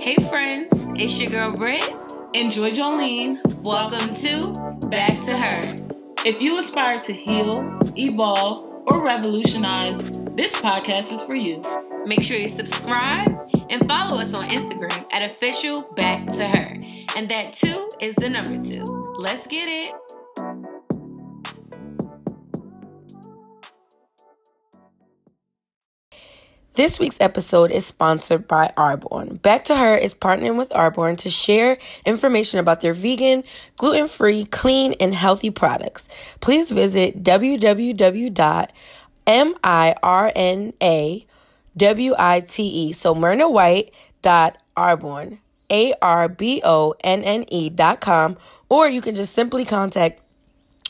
Hey friends, it's your girl Britt. Enjoy Jolene. Welcome to Back to Her. If you aspire to heal, evolve, or revolutionize, this podcast is for you. Make sure you subscribe and follow us on Instagram at official back to her. And that two is the number two. Let's get it. This week's episode is sponsored by Arbonne. Back to Her is partnering with Arbonne to share information about their vegan, gluten free, clean, and healthy products. Please visit www.mirnawhite, so Myrna White dot Arbonne, A R B O N N E dot com, or you can just simply contact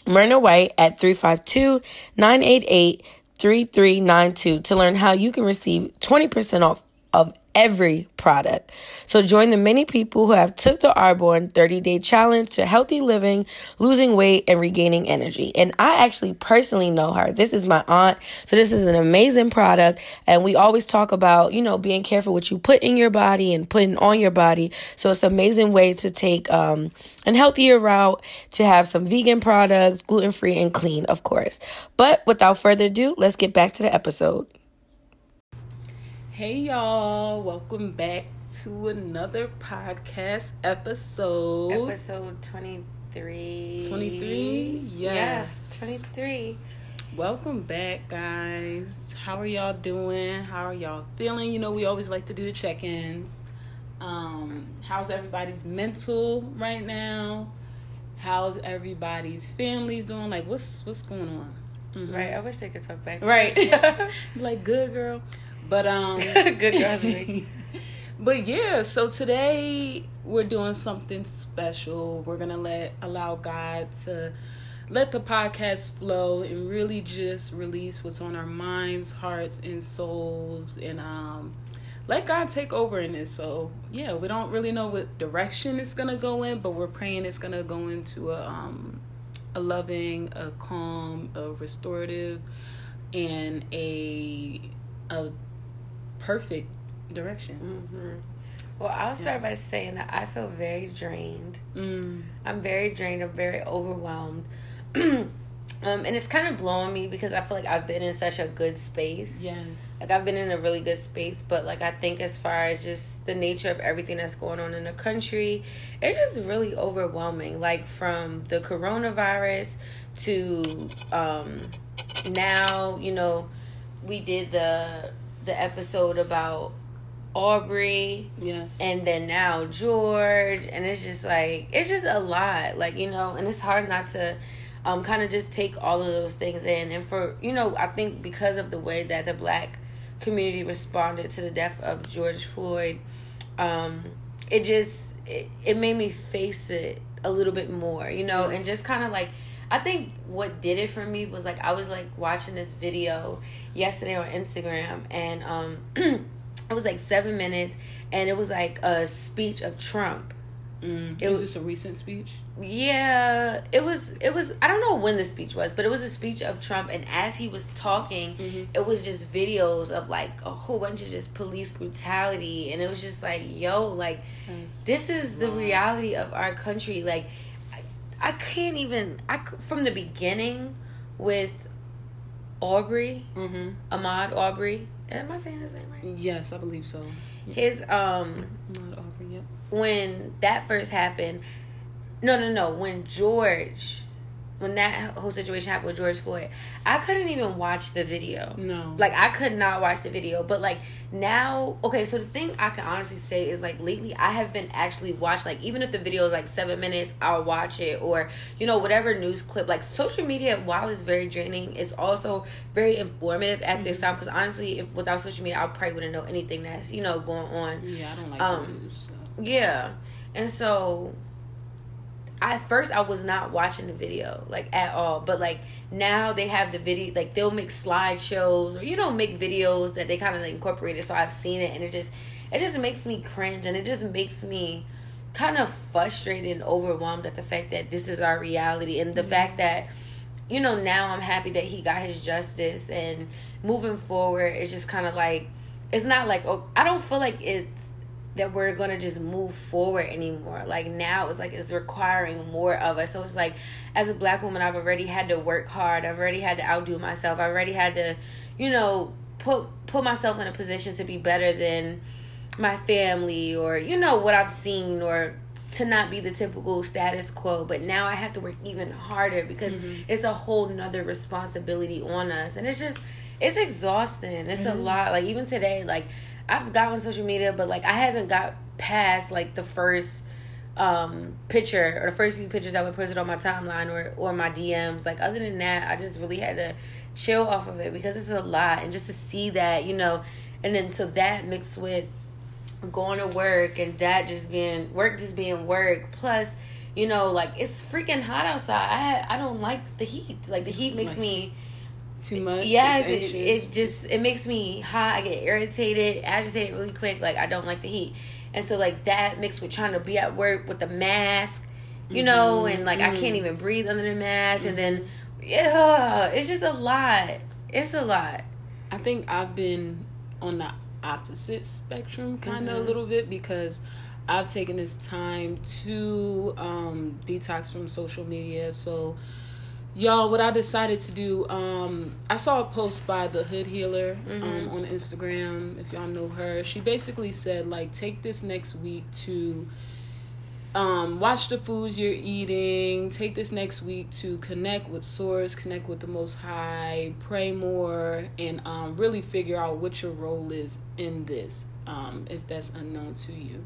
Myrna White at 352 988 3392 to learn how you can receive 20% off of every product. So join the many people who have took the Arbonne 30-day challenge to healthy living, losing weight and regaining energy. And I actually personally know her. This is my aunt. So this is an amazing product and we always talk about, you know, being careful what you put in your body and putting on your body. So it's an amazing way to take um an healthier route to have some vegan products, gluten-free and clean, of course. But without further ado, let's get back to the episode. Hey y'all, welcome back to another podcast episode. Episode 23. 23? Yes. Yeah, 23. Welcome back, guys. How are y'all doing? How are y'all feeling? You know, we always like to do the check ins. Um, how's everybody's mental right now? How's everybody's families doing? Like, what's what's going on? Mm-hmm. Right. I wish they could talk back to Right. like, good girl. But um good girls But yeah, so today we're doing something special. We're gonna let allow God to let the podcast flow and really just release what's on our minds, hearts, and souls, and um, let God take over in this. So yeah, we don't really know what direction it's gonna go in, but we're praying it's gonna go into a um, a loving, a calm, a restorative, and a a perfect direction. Mm-hmm. Well, I'll start yeah. by saying that I feel very drained. Mm. I'm very drained. I'm very overwhelmed. um, and it's kind of blowing me because I feel like I've been in such a good space. Yes. Like I've been in a really good space, but like I think as far as just the nature of everything that's going on in the country, it's really overwhelming. Like from the coronavirus to um now, you know, we did the the episode about Arbery. Yes. And then now George. And it's just like, it's just a lot. Like, you know, and it's hard not to um, kind of just take all of those things in. And for, you know, I think because of the way that the black community responded to the death of George Floyd, um, it just, it, it made me face it a little bit more, you know, and just kind of like, I think what did it for me was like I was like watching this video yesterday on Instagram and um it was like seven minutes and it was like a speech of Trump. Mm. It was this a recent speech? Yeah, it was. It was. I don't know when the speech was, but it was a speech of Trump. And as he was talking, mm-hmm. it was just videos of like a whole bunch of just police brutality, and it was just like, yo, like this is the reality of our country. Like I can't even. I from the beginning with Arbery, mm-hmm. Ahmaud Arbery. Am I saying his name right? Yes, I believe so. His um. Ahmaud Arbery. Yep. When that first happened, no, no, no. When George when that whole situation happened with George Floyd, I couldn't even watch the video. No. Like I could not watch the video. But like now okay, so the thing I can honestly say is like lately I have been actually watched like even if the video is like seven minutes, I'll watch it or you know, whatever news clip. Like social media, while it's very draining, it's also very informative at mm-hmm. this time. Because honestly, if without social media I probably wouldn't know anything that's, you know, going on. Yeah, I don't like um, news. So. Yeah. And so at first I was not watching the video like at all, but like now they have the video like they'll make slideshows or you know make videos that they kind of like incorporate it. So I've seen it and it just it just makes me cringe and it just makes me kind of frustrated and overwhelmed at the fact that this is our reality and the mm-hmm. fact that you know now I'm happy that he got his justice and moving forward it's just kind of like it's not like oh I don't feel like it's that we're gonna just move forward anymore. Like now it's like it's requiring more of us. So it's like as a black woman I've already had to work hard. I've already had to outdo myself. I've already had to, you know, put put myself in a position to be better than my family or you know what I've seen or to not be the typical status quo but now i have to work even harder because mm-hmm. it's a whole nother responsibility on us and it's just it's exhausting it's it a lot like even today like i've got on social media but like i haven't got past like the first um picture or the first few pictures i would post it on my timeline or or my dms like other than that i just really had to chill off of it because it's a lot. And just to see that you know and then so that mixed with going to work and that just being work just being work. Plus you know like it's freaking hot outside. I i don't like the heat. Like the heat makes me too much yes it, it just it makes me hot i get irritated agitated really quick like i don't like the heat and so like that mixed with trying to be at work with the mask you mm-hmm. know and like mm-hmm. i can't mm-hmm. even breathe under the mask mm-hmm. and then yeah it's just a lot it's a lot i think i've been on the opposite spectrum kind of mm-hmm. a little bit because I've taken this time to um, detox from social media. So, y'all, what I decided to do, um, I saw a post by the Hood Healer um, mm-hmm. um, on Instagram. If y'all know her, she basically said like, take this next week to um, watch the foods you're eating. Take this next week to connect with Source, connect with the Most High, pray more, and um, really figure out what your role is in this, um, if that's unknown to you.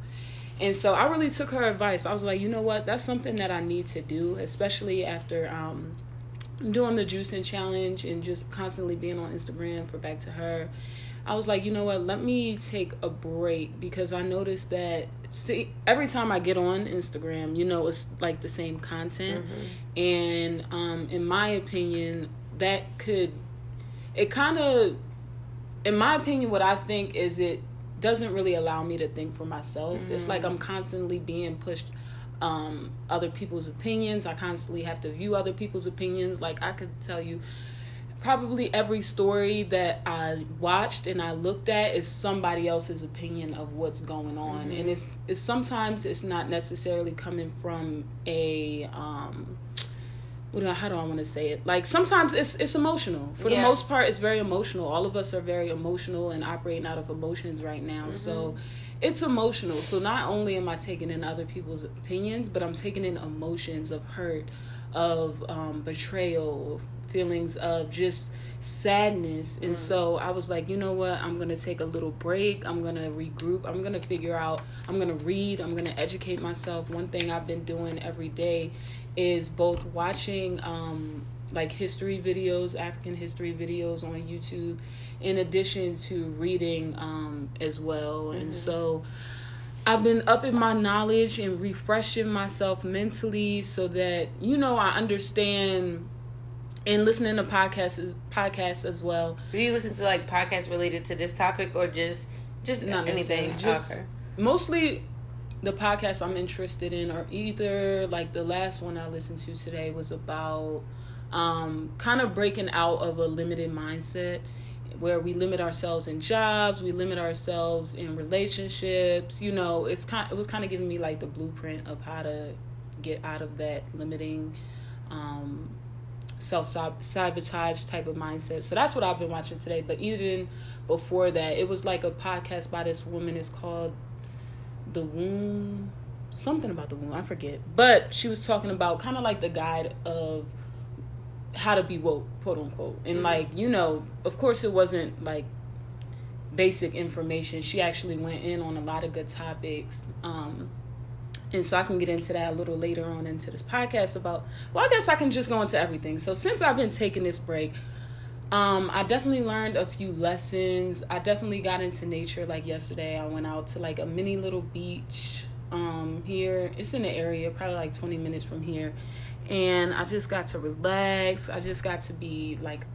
And so I really took her advice. I was like, you know what? That's something that I need to do, especially after um, doing the juicing challenge and just constantly being on Instagram for back to her. I was like, you know what? Let me take a break because I noticed that see every time I get on Instagram, you know, it's like the same content, mm-hmm. and um, in my opinion, that could it kind of, in my opinion, what I think is it doesn't really allow me to think for myself. Mm-hmm. It's like I'm constantly being pushed um, other people's opinions. I constantly have to view other people's opinions. Like I could tell you probably every story that I watched and I looked at is somebody else's opinion of what's going on, mm-hmm. and it's it's sometimes it's not necessarily coming from a um, what do I, how do I want to say it? Like sometimes it's it's emotional. For yeah. the most part, it's very emotional. All of us are very emotional and operating out of emotions right now. Mm-hmm. So it's emotional. So not only am I taking in other people's opinions, but I'm taking in emotions of hurt, of um, betrayal, feelings of just sadness. And mm. so I was like, you know what? I'm going to take a little break. I'm going to regroup. I'm going to figure out, I'm going to read. I'm going to educate myself. One thing I've been doing every day is both watching um, like history videos, African history videos on YouTube, in addition to reading um, as well. Mm-hmm. And so I've been upping my knowledge and refreshing myself mentally so that, you know, I understand and listening to podcasts podcasts as well. Do you listen to like podcasts related to this topic or just just not anything? Just okay. mostly the podcasts I'm interested in are either like the last one I listened to today was about um, kind of breaking out of a limited mindset where we limit ourselves in jobs, we limit ourselves in relationships. You know, it's kind it was kind of giving me like the blueprint of how to get out of that limiting um, self sabotage type of mindset. So that's what I've been watching today. But even before that, it was like a podcast by this woman. It's called The Womb, something about the womb. I forget. But she was talking about kind of like the guide of how to be woke, quote unquote. And mm-hmm. like, you know, of course it wasn't like basic information. She actually went in on a lot of good topics. Um, and so I can get into that a little later on into this podcast about well I guess I can just go into everything. So since I've been taking this break, um, I definitely learned a few lessons. I definitely got into nature like yesterday. I went out to like a mini little beach um, here. It's in the area, probably like 20 minutes from here. And I just got to relax. I just got to be like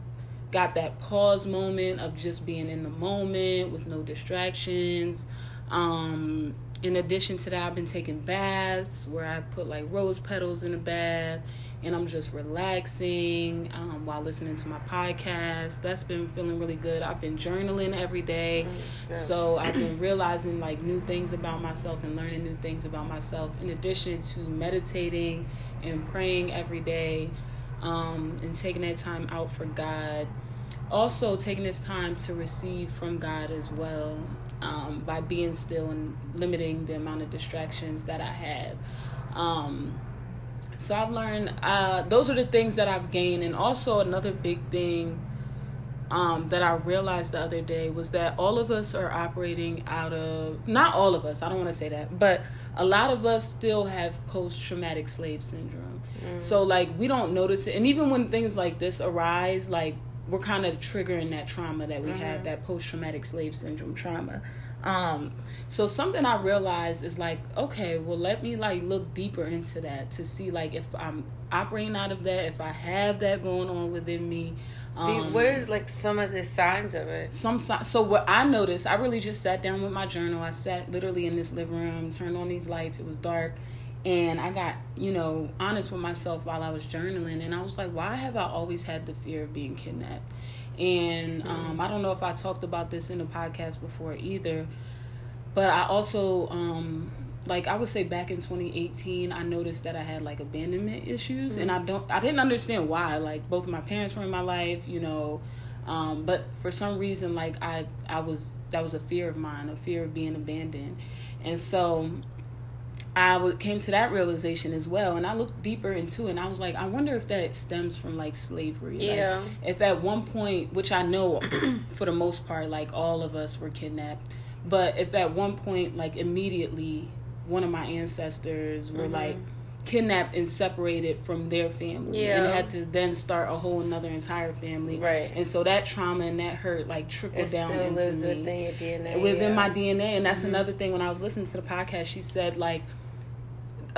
got that pause moment of just being in the moment with no distractions. Um, in addition to that, I've been taking baths where I put like rose petals in a bath and I'm just relaxing um, while listening to my podcast. That's been feeling really good. I've been journaling every day. Mm, so I've been realizing like new things about myself and learning new things about myself, in addition to meditating and praying every day um, and taking that time out for God. Also, taking this time to receive from God as well um, by being still and limiting the amount of distractions that I have. Um, so I've learned uh, those are the things that I've gained, and also another big thing um, that I realized the other day was that all of us are operating out of not all of us. I don't want to say that, but a lot of us still have post traumatic slave syndrome. Mm. So like we don't notice it, and even when things like this arise, like we're kind of triggering that trauma that we mm-hmm. have, that post traumatic slave syndrome trauma. Um, so something I realized is like, okay, well, let me like look deeper into that to see like if I'm operating out of that, if I have that going on within me. Um, what are like some of the signs of it? Some so what I noticed, I really just sat down with my journal. I sat literally in this living room, turned on these lights. It was dark, and I got you know honest with myself while I was journaling, and I was like, why have I always had the fear of being kidnapped? And um, I don't know if I talked about this in the podcast before either, but I also um, like I would say back in 2018, I noticed that I had like abandonment issues, mm-hmm. and I don't I didn't understand why. Like both of my parents were in my life, you know. Um, but for some reason, like I, I was that was a fear of mine, a fear of being abandoned, and so I came to that realization as well, and I looked deeper into it, and I was like, I wonder if that stems from like slavery. Yeah. Like, if at one point, which I know for the most part, like all of us were kidnapped, but if at one point, like immediately, one of my ancestors were mm-hmm. like kidnapped and separated from their family yeah. and had to then start a whole another entire family right and so that trauma and that hurt like trickled it down into lives me within your DNA within yeah. my DNA and that's mm-hmm. another thing when I was listening to the podcast she said like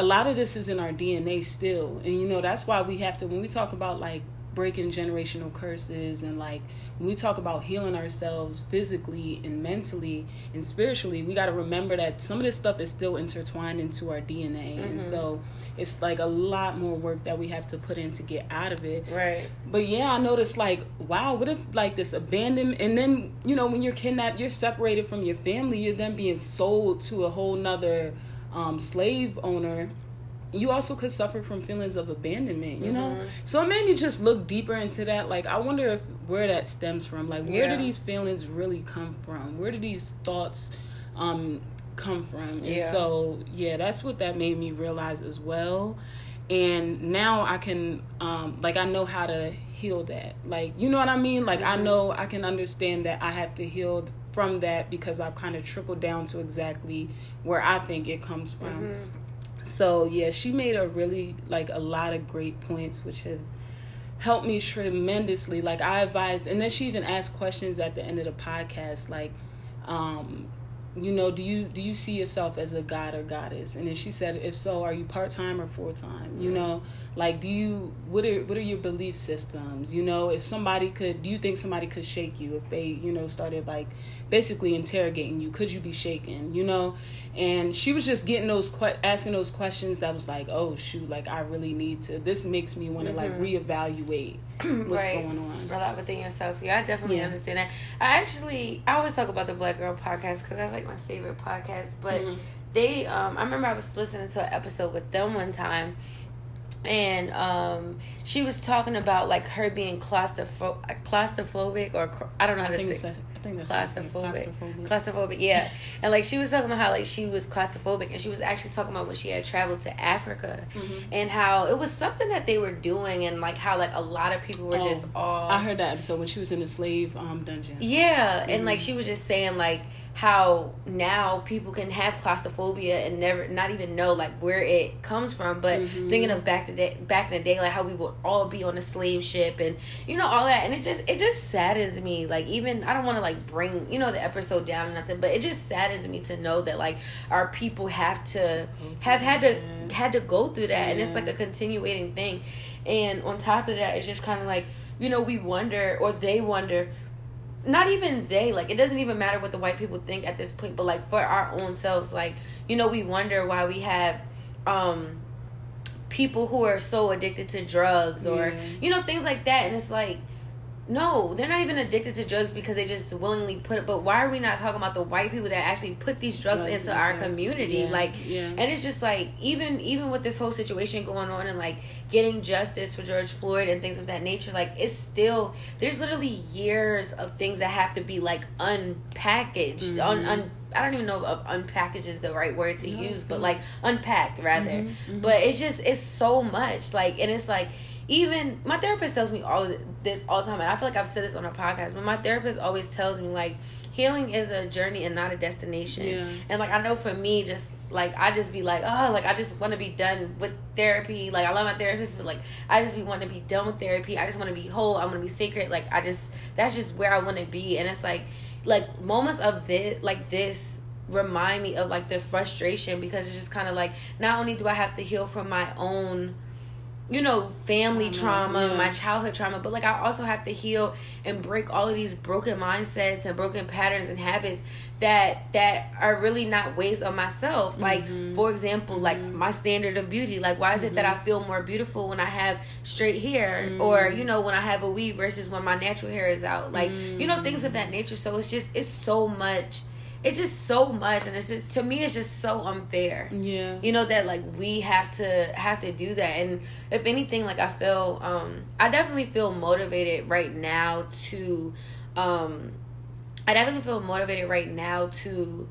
a lot of this is in our DNA still. And you know, that's why we have to when we talk about like breaking generational curses and like when we talk about healing ourselves physically and mentally and spiritually, we got to remember that some of this stuff is still intertwined into our DNA. Mm-hmm. And so it's like a lot more work that we have to put in to get out of it. Right. But yeah, I noticed like, wow, what if like this abandonment and then, you know, when you're kidnapped, you're separated from your family, you're then being sold to a whole nother um, slave owner you also could suffer from feelings of abandonment you know mm-hmm. so it made me just look deeper into that like i wonder if where that stems from like where yeah. do these feelings really come from where do these thoughts um come from and yeah. so yeah that's what that made me realize as well and now i can um like i know how to heal that like you know what i mean like mm-hmm. i know i can understand that i have to heal from that because I've kind of trickled down to exactly where I think it comes from. Mm-hmm. So yeah, she made a really like a lot of great points which have helped me tremendously. Like I advised and then she even asked questions at the end of the podcast like um you know, do you do you see yourself as a god or goddess? And then she said, if so, are you part time or full time? You know, like do you what are what are your belief systems? You know, if somebody could, do you think somebody could shake you if they you know started like basically interrogating you? Could you be shaken? You know, and she was just getting those que- asking those questions that was like, oh shoot, like I really need to. This makes me want to mm-hmm. like reevaluate what's right. going on. Relax within yourself. Yeah, I definitely yeah. understand that. I actually, I always talk about the Black Girl podcast because that's like my favorite podcast. But mm-hmm. they, um, I remember I was listening to an episode with them one time and um, she was talking about like her being claustropho- claustrophobic or I don't know how to say think that's claustrophobic. claustrophobic. Claustrophobic, yeah. and like she was talking about how like she was claustrophobic, and she was actually talking about when she had traveled to Africa, mm-hmm. and how it was something that they were doing, and like how like a lot of people were oh, just all. I heard that episode when she was in the slave um dungeon. Yeah, mm-hmm. and like she was just saying like how now people can have claustrophobia and never not even know like where it comes from. But mm-hmm. thinking of back to day, back in the day like how we would all be on a slave ship and you know all that. And it just it just saddens me. Like even i don't want to like bring you know the episode down or nothing but it just saddens me to know that like our people have to have had to had to go through that. Yeah. and it's like a continuating thing. And on top of that it's just kind of like you know we wonder or they wonder not even they like it doesn't even matter what the white people think at this point but like for our own selves like you know we wonder why we have um people who are so addicted to drugs or Yeah. you know things like that and it's like no they're not even addicted to drugs because they just willingly put it but why are we not talking about the white people that actually put these drugs Drugs into our community? Yeah, like yeah. and it's just like even even with this whole situation going on and like getting justice for George Floyd and things of that nature like it's still there's literally years of things that have to be like unpackaged. Mm-hmm. un, un I don't even know if unpackaged is the right word to use but like unpacked rather. Mm-hmm, but it's just it's so much like and it's like even my therapist tells me all this all the time and I feel like I've said this on a podcast but my therapist always tells me like healing is a journey and not a destination Yeah. and like I know for me, just like I just be like, oh, like I just want to be done with therapy. Like I love my therapist, but like I just be want to be done with therapy. I just want to be whole. I want to be sacred. Like I just that's just where I want to be. And it's like like moments of this like this remind me of like the frustration because it's just kind of like not only do I have to heal from my own you know, family mm-hmm. trauma, yeah. my childhood trauma, but like I also have to heal and break all of these broken mindsets and broken patterns and habits that that are really not ways of myself. Like mm-hmm. for example, like mm-hmm. my standard of beauty. Like why is it that I feel more beautiful when I have straight hair or you know when I have a weave versus when my natural hair is out? Like you know things of that nature. So it's just it's so much. It's just so much, and it's just to me, it's just so unfair Yeah. you know that like we have to have to do that and if anything like i feel um i definitely feel motivated right now to um i definitely feel motivated right now to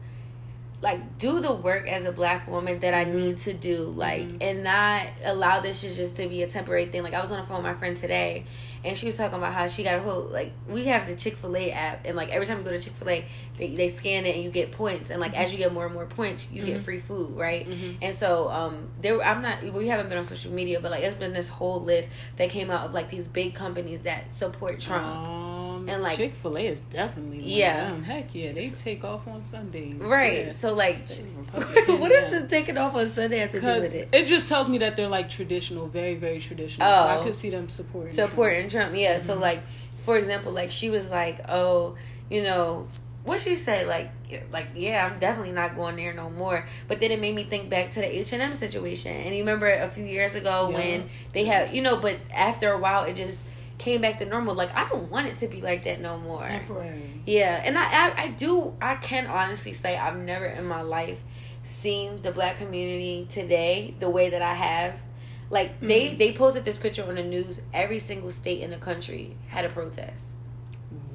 like do the work as a black woman that I need to do, like, and not allow this to just to be a temporary thing. Like, I was on the phone with my friend today, and she was talking about how she got a whole like we have the Chick Fil A app, and like every time you go to Chick Fil A, they, they scan it and you get points, and like as you get more and more points, you get free food, right? And so, um, there I'm not we haven't been on social media, but like it's been this whole list that came out of like these big companies that support Trump. Um, Mm-hmm. And, like- Chick Fil A is definitely Yeah. Heck yeah, they take off on Sundays. Right. Yeah. So like, what yeah. the taking off on Sunday have to do with it? it just tells me that they're like traditional, very very traditional. So I Oh. could see them supporting. supporting Trump. Yeah. So mm-hmm. like, for example, like she was like, oh, you know, what she say? Like, like yeah, I'm definitely not going there no more. But then it made me think back to the H and M situation. And you remember a few years ago Yeah. when they had, you know, but after a while it just came back to normal. Like I don't want it to be like that no more. temporary. Yeah, and I, I I do I can honestly say I've never in my life seen the black community today the way that I have. Like they mm-hmm. they posted this picture on the news. Every single state in the country had a protest.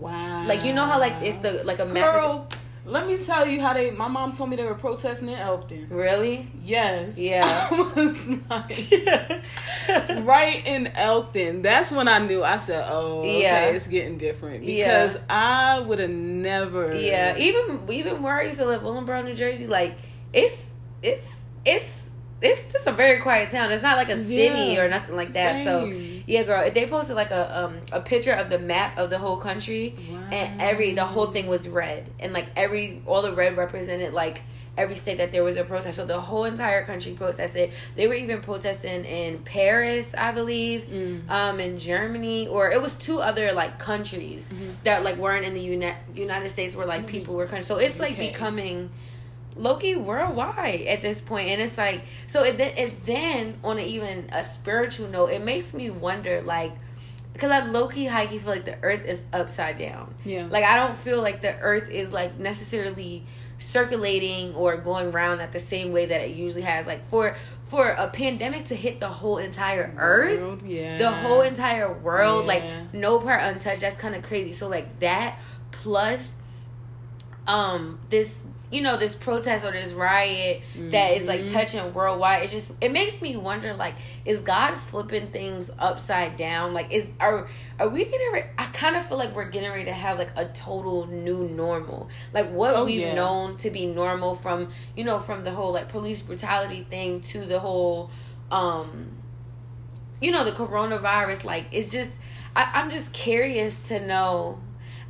Wow. Like you know how like it's the like a map. Let me tell you how they. My mom told me they were protesting in Elkton. Really? Yes. Yeah. Like, right in Elkton. That's when I knew. I said, "Oh, okay, Yeah. it's getting different." Yeah. Because I would have never. Yeah. Even even where I used to live, Willingboro, New Jersey, like it's it's it's it's just a very quiet town. It's not like a city Yeah. or nothing like that. So Same. Yeah, girl, they posted like a um a picture of the map of the whole country, and every the whole thing was red, and like every all the red represented like every state that there was a protest. So the whole entire country protested. They were even protesting in Paris, I believe, Mm. um, in Germany, or it was two other like countries Mm-hmm. that like weren't in the Uni- United States where like people were. So it's like Okay. becoming. Loki worldwide at this point, and it's like so. It, then- it then on a, even a spiritual note, it makes me wonder, like, because I low key, high key feel like the Earth is upside down. Yeah. Like I don't feel like the Earth is like necessarily circulating or going round at the same way that it usually has. Like for for a pandemic to hit the whole entire Earth, World, yeah. the whole entire world, like no part untouched. That's kind of crazy. So like that plus, um, this you know this protest or this riot that is like Mm-hmm. touching worldwide. It just it makes me wonder like is God flipping things upside down? Like is are are we getting? Re- I kind of feel like we're getting ready to have like a total new normal. Like what Oh, we've yeah. known to be normal from you know from the whole like police brutality thing to the whole um you know the coronavirus like it's just I, i'm just curious to know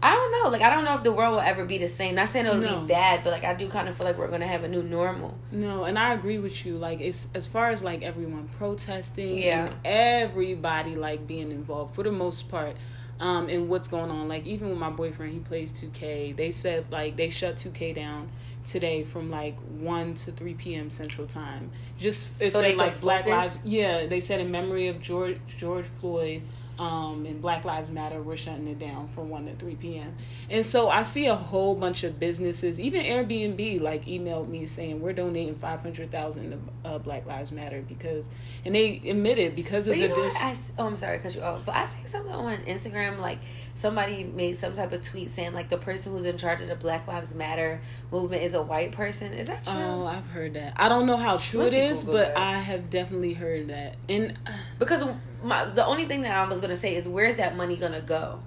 i don't know like i don't know if the world will ever be the same not saying it'll No. be bad but like i do kind of feel like we're gonna have a new normal No, and I agree with you. Like it's as far as like everyone protesting, Yeah. and everybody like being involved for the most part. um, and what's going on. Like even with my boyfriend, he plays 2K. They said like they shut 2K down today from like 1 to 3 p.m. Central Time. Just it's So they like Black? Lives. Yeah, they said in memory of George George Floyd. Um, and Black Lives Matter, we're shutting it down from 1 to 3 p.m. And so I see a whole bunch of businesses, even Airbnb, like emailed me saying we're donating 500000 to uh, Black Lives Matter because, and they admitted because of But the you know dis- I, oh, I'm sorry to cut you off. But I see something on Instagram, like somebody made some type of tweet saying like the person who's in charge of the Black Lives Matter movement is a white person. Is that true? Oh, I've heard that. I don't know how true Let it is, Google but that. I have definitely heard that. And because my, the only thing that I was gonna say is where's that money gonna go?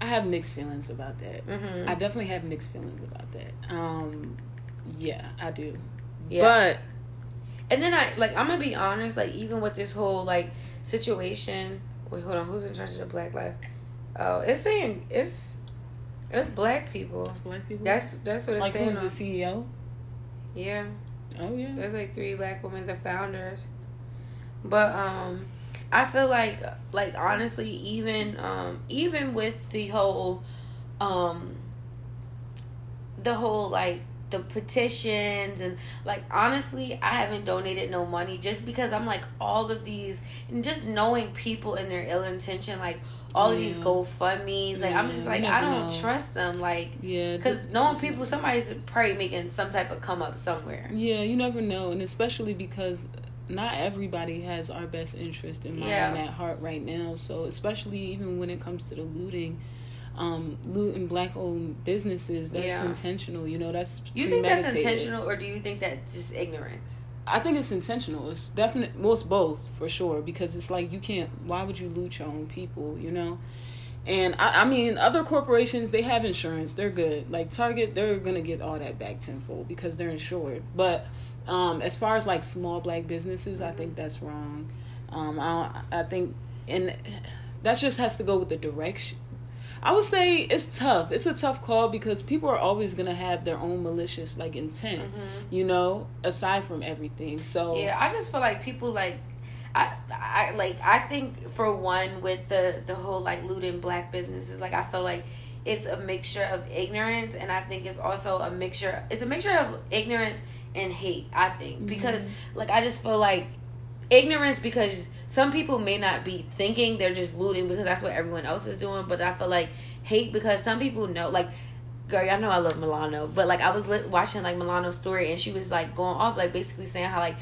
I have mixed feelings about that. Mhm. I definitely have mixed feelings about that. Um, yeah, I do. Yeah. But And then I like I'm gonna be honest, like even with this whole like situation. Wait, hold on. Who's in charge of the Black Lives? Oh, it's saying it's it's black people. black people. That's that's what it's like saying. who's the CEO? yeah. Oh yeah. There's like three black women, the founders. But um I feel like like honestly even um even with the whole um the whole like the petitions and like honestly I haven't donated no money just because I'm like all of these and just knowing people and their ill intention like all of these Yeah. GoFundMe's like I'm just like I don't know. trust them like Yeah, because knowing people somebody's probably making some type of come up somewhere Yeah, you never know, and especially because not everybody has our best interest in mind Yeah. at heart right now. So especially even when it comes to the looting, um, looting black owned businesses, that's Yeah. intentional. You know, that's You think that's intentional, or do you think that's just ignorance? I think it's intentional. It's definite. Well, it's both for sure because it's like you can't. Why would you loot your own people? You know. And I, I mean, other corporations they have insurance. They're good. Like Target, they're gonna get all that back tenfold because they're insured. But um, as far as like small black businesses, I think that's wrong. Um, I I think, and that just has to go with the direction. I would say it's tough. It's a tough call because people are always gonna have their own malicious like intent, mm-hmm. you know, aside from everything. So Yeah, I just feel like people like. I, I like I think for one with the the whole like looting black businesses like I feel like it's a mixture of ignorance and I think it's also a mixture it's a mixture of ignorance and hate I think mm-hmm. because like I just feel like ignorance because some people may not be thinking they're just looting because that's what everyone else is doing but I feel like hate because some people know like girl y'all know I love Milano but like I was li- watching like Milano's story and she was like going off like basically saying how like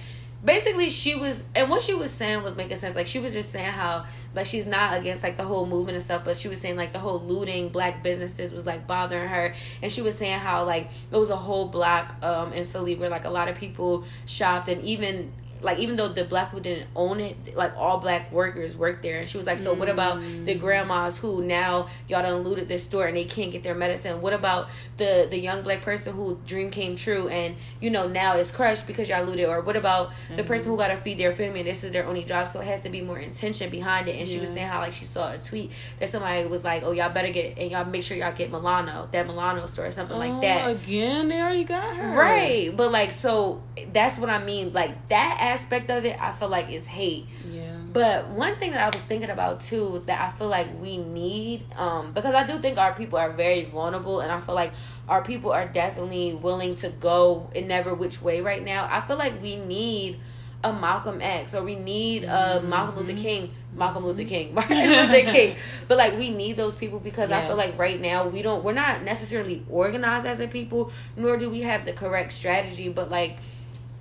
basically she was and what she was saying was making sense like she was just saying how like she's not against like the whole movement and stuff but she was saying like the whole looting black businesses was like bothering her and she was saying how like it was a whole block um in philly where like a lot of people shopped and even like even though the black people didn't own it, like all black workers worked there. And she was like, so what about the mm. grandmas who now y'all done looted this store and they can't get their medicine? What about the the young black person who dream came true and you know now is crushed because y'all looted? Or what about the person who mm-hmm. got to feed their family and this is their only job? So it has to be more intention behind it. And she was saying how like she saw a tweet that somebody was like, oh y'all better get and y'all make sure y'all get Milano that Milano store or something like Oh, that. again, they already got her. Right, but like so that's what I mean. Like that aspect of it, I feel like is hate. Yeah. But one thing that I was thinking about too that I feel like we need, um, because I do think our people are very vulnerable, and I feel like our people are definitely willing to go in never which way right now. I feel like we need a Malcolm X or we need a Malcolm Luther King, Malcolm Luther King, Martin Luther King. But like we need those people because I feel like right now we don't we're not necessarily organized as a people, nor do we have the correct strategy. But like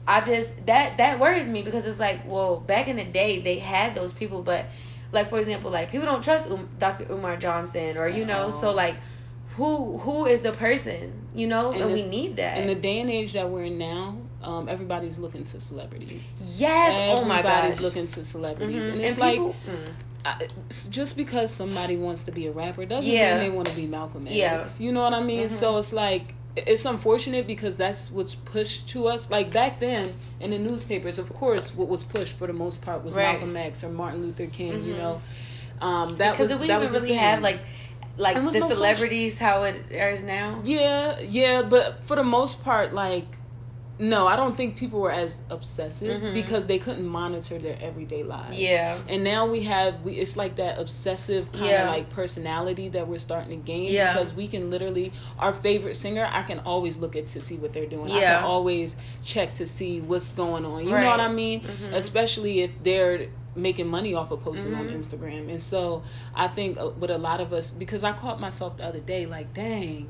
I just that that worries me because it's like, well, back in the day they had those people, but like for example, like people don't trust um, Dr. Umar Johnson or you know, No. so like who who is the person, you know, and, And we need that. In the day and age that we're in now, um, everybody's looking to celebrities. yes, oh my Everybody's gosh. looking to celebrities, Mhm. and it's And like people- mm. I, just because somebody wants to be a rapper doesn't Yeah. mean they want to be Malcolm X. Yeah. You know what I mean? Mhm. So it's like it's unfortunate because that's what's pushed to us. Like back then in the newspapers, of course, what was pushed for the most part was Right. Malcolm X or Martin Luther King. You Mhm. know, um, that because was we that even was really have like like the no celebrities how it is now. Yeah, yeah, but for the most part, like no, I don't think people were as obsessive mm-hmm. because they couldn't monitor their everyday lives. Yeah. And now we have we it's like that obsessive kind yeah. of like personality that we're starting to gain yeah. because we can literally our favorite singer, I can always look at to see what they're doing. Yeah. I can always check to see what's going on. You right. know what I mean? Mm-hmm. Especially if they're making money off of posting mm-hmm. on Instagram. And so I think with a lot of us because I caught myself the other day like, dang,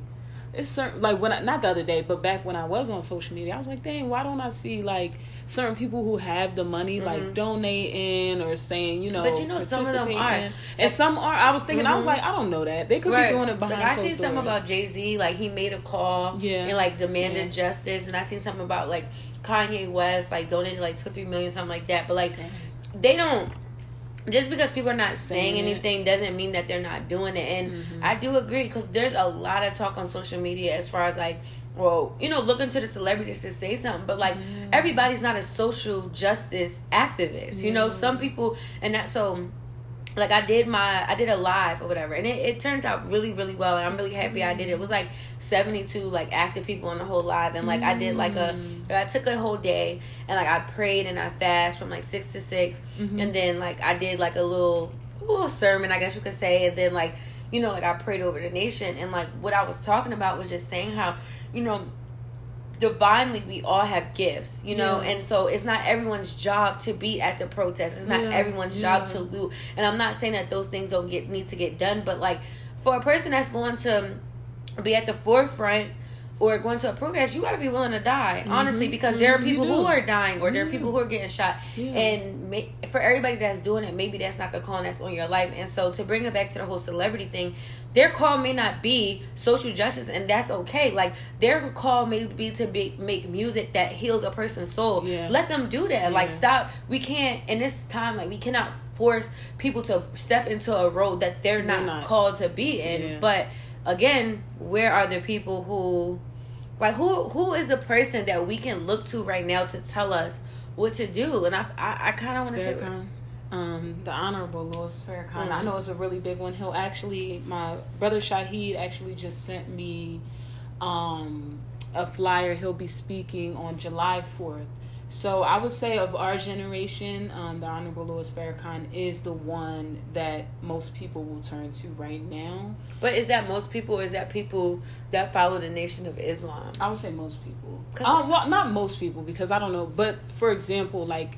it's certain like when I, not the other day, but back when I was on social media, I was like, dang, why don't I see like certain people who have the money mm-hmm. like donating or saying, you know, but you know some of them are, and some are. I was thinking, mm-hmm. I was mm-hmm. like, I don't know that they could right. be doing it behind. Like, I seen something about Jay Z, like he made a call, yeah, and like demanded yeah. justice, and I seen something about like Kanye West, like donated like two three million something like that, but like they don't just because people are not saying, saying anything doesn't mean that they're not doing it. And mm-hmm. I do agree because there's a lot of talk on social media as far as like, well, you know, looking to the celebrities to say something, but like yeah. everybody's not a social justice activist. Yeah. You know, some people, and that so like I did my I did a live or whatever, and it, it turned out really really well, and I'm really happy I did it. It was like 72 like active people on the whole live, and like I did like a mm. Took a whole day and like I prayed and I fast from like six to 6 mm-hmm. and then like I did like a little a little sermon I guess you could say, and then like you know like I prayed over the nation, and like what I was talking about was just saying how you know divinely we all have gifts you know yeah. and so it's not everyone's job to be at the protest it's not yeah. everyone's job to loot and i'm not saying that those things don't get need to get done but like for a person that's going to be at the forefront or going to a protest, you got to be willing to die, mm-hmm. honestly, because there are mm-hmm. people who are dying or there are people who are getting shot. Yeah. And may, for everybody that's doing it, maybe that's not the call that's on your life. And so to bring it back to the whole celebrity thing, their call may not be social justice, and that's okay. Like their call may be to be, make music that heals a person's soul. Yeah. Let them do that. Yeah. Like stop. We can't in this time. Like we cannot force people to step into a road that they're not, not. called to be in. But again, where are the people who, like who who is the person that we can look to right now to tell us what to do? And I I, I kind of want to say um, the Honorable Louis Farrakhan. Mm-hmm. I know it's a really big one. He'll actually, my brother Shahid actually just sent me um, a flyer. He'll be speaking on July 4th. So I would say of our generation, um, the Honorable Louis Farrakhan is the one that most people will turn to right now. But is that most people, or is that people that follow the Nation of Islam? I would say most people. Um, well, not most people because I don't know. But for example, like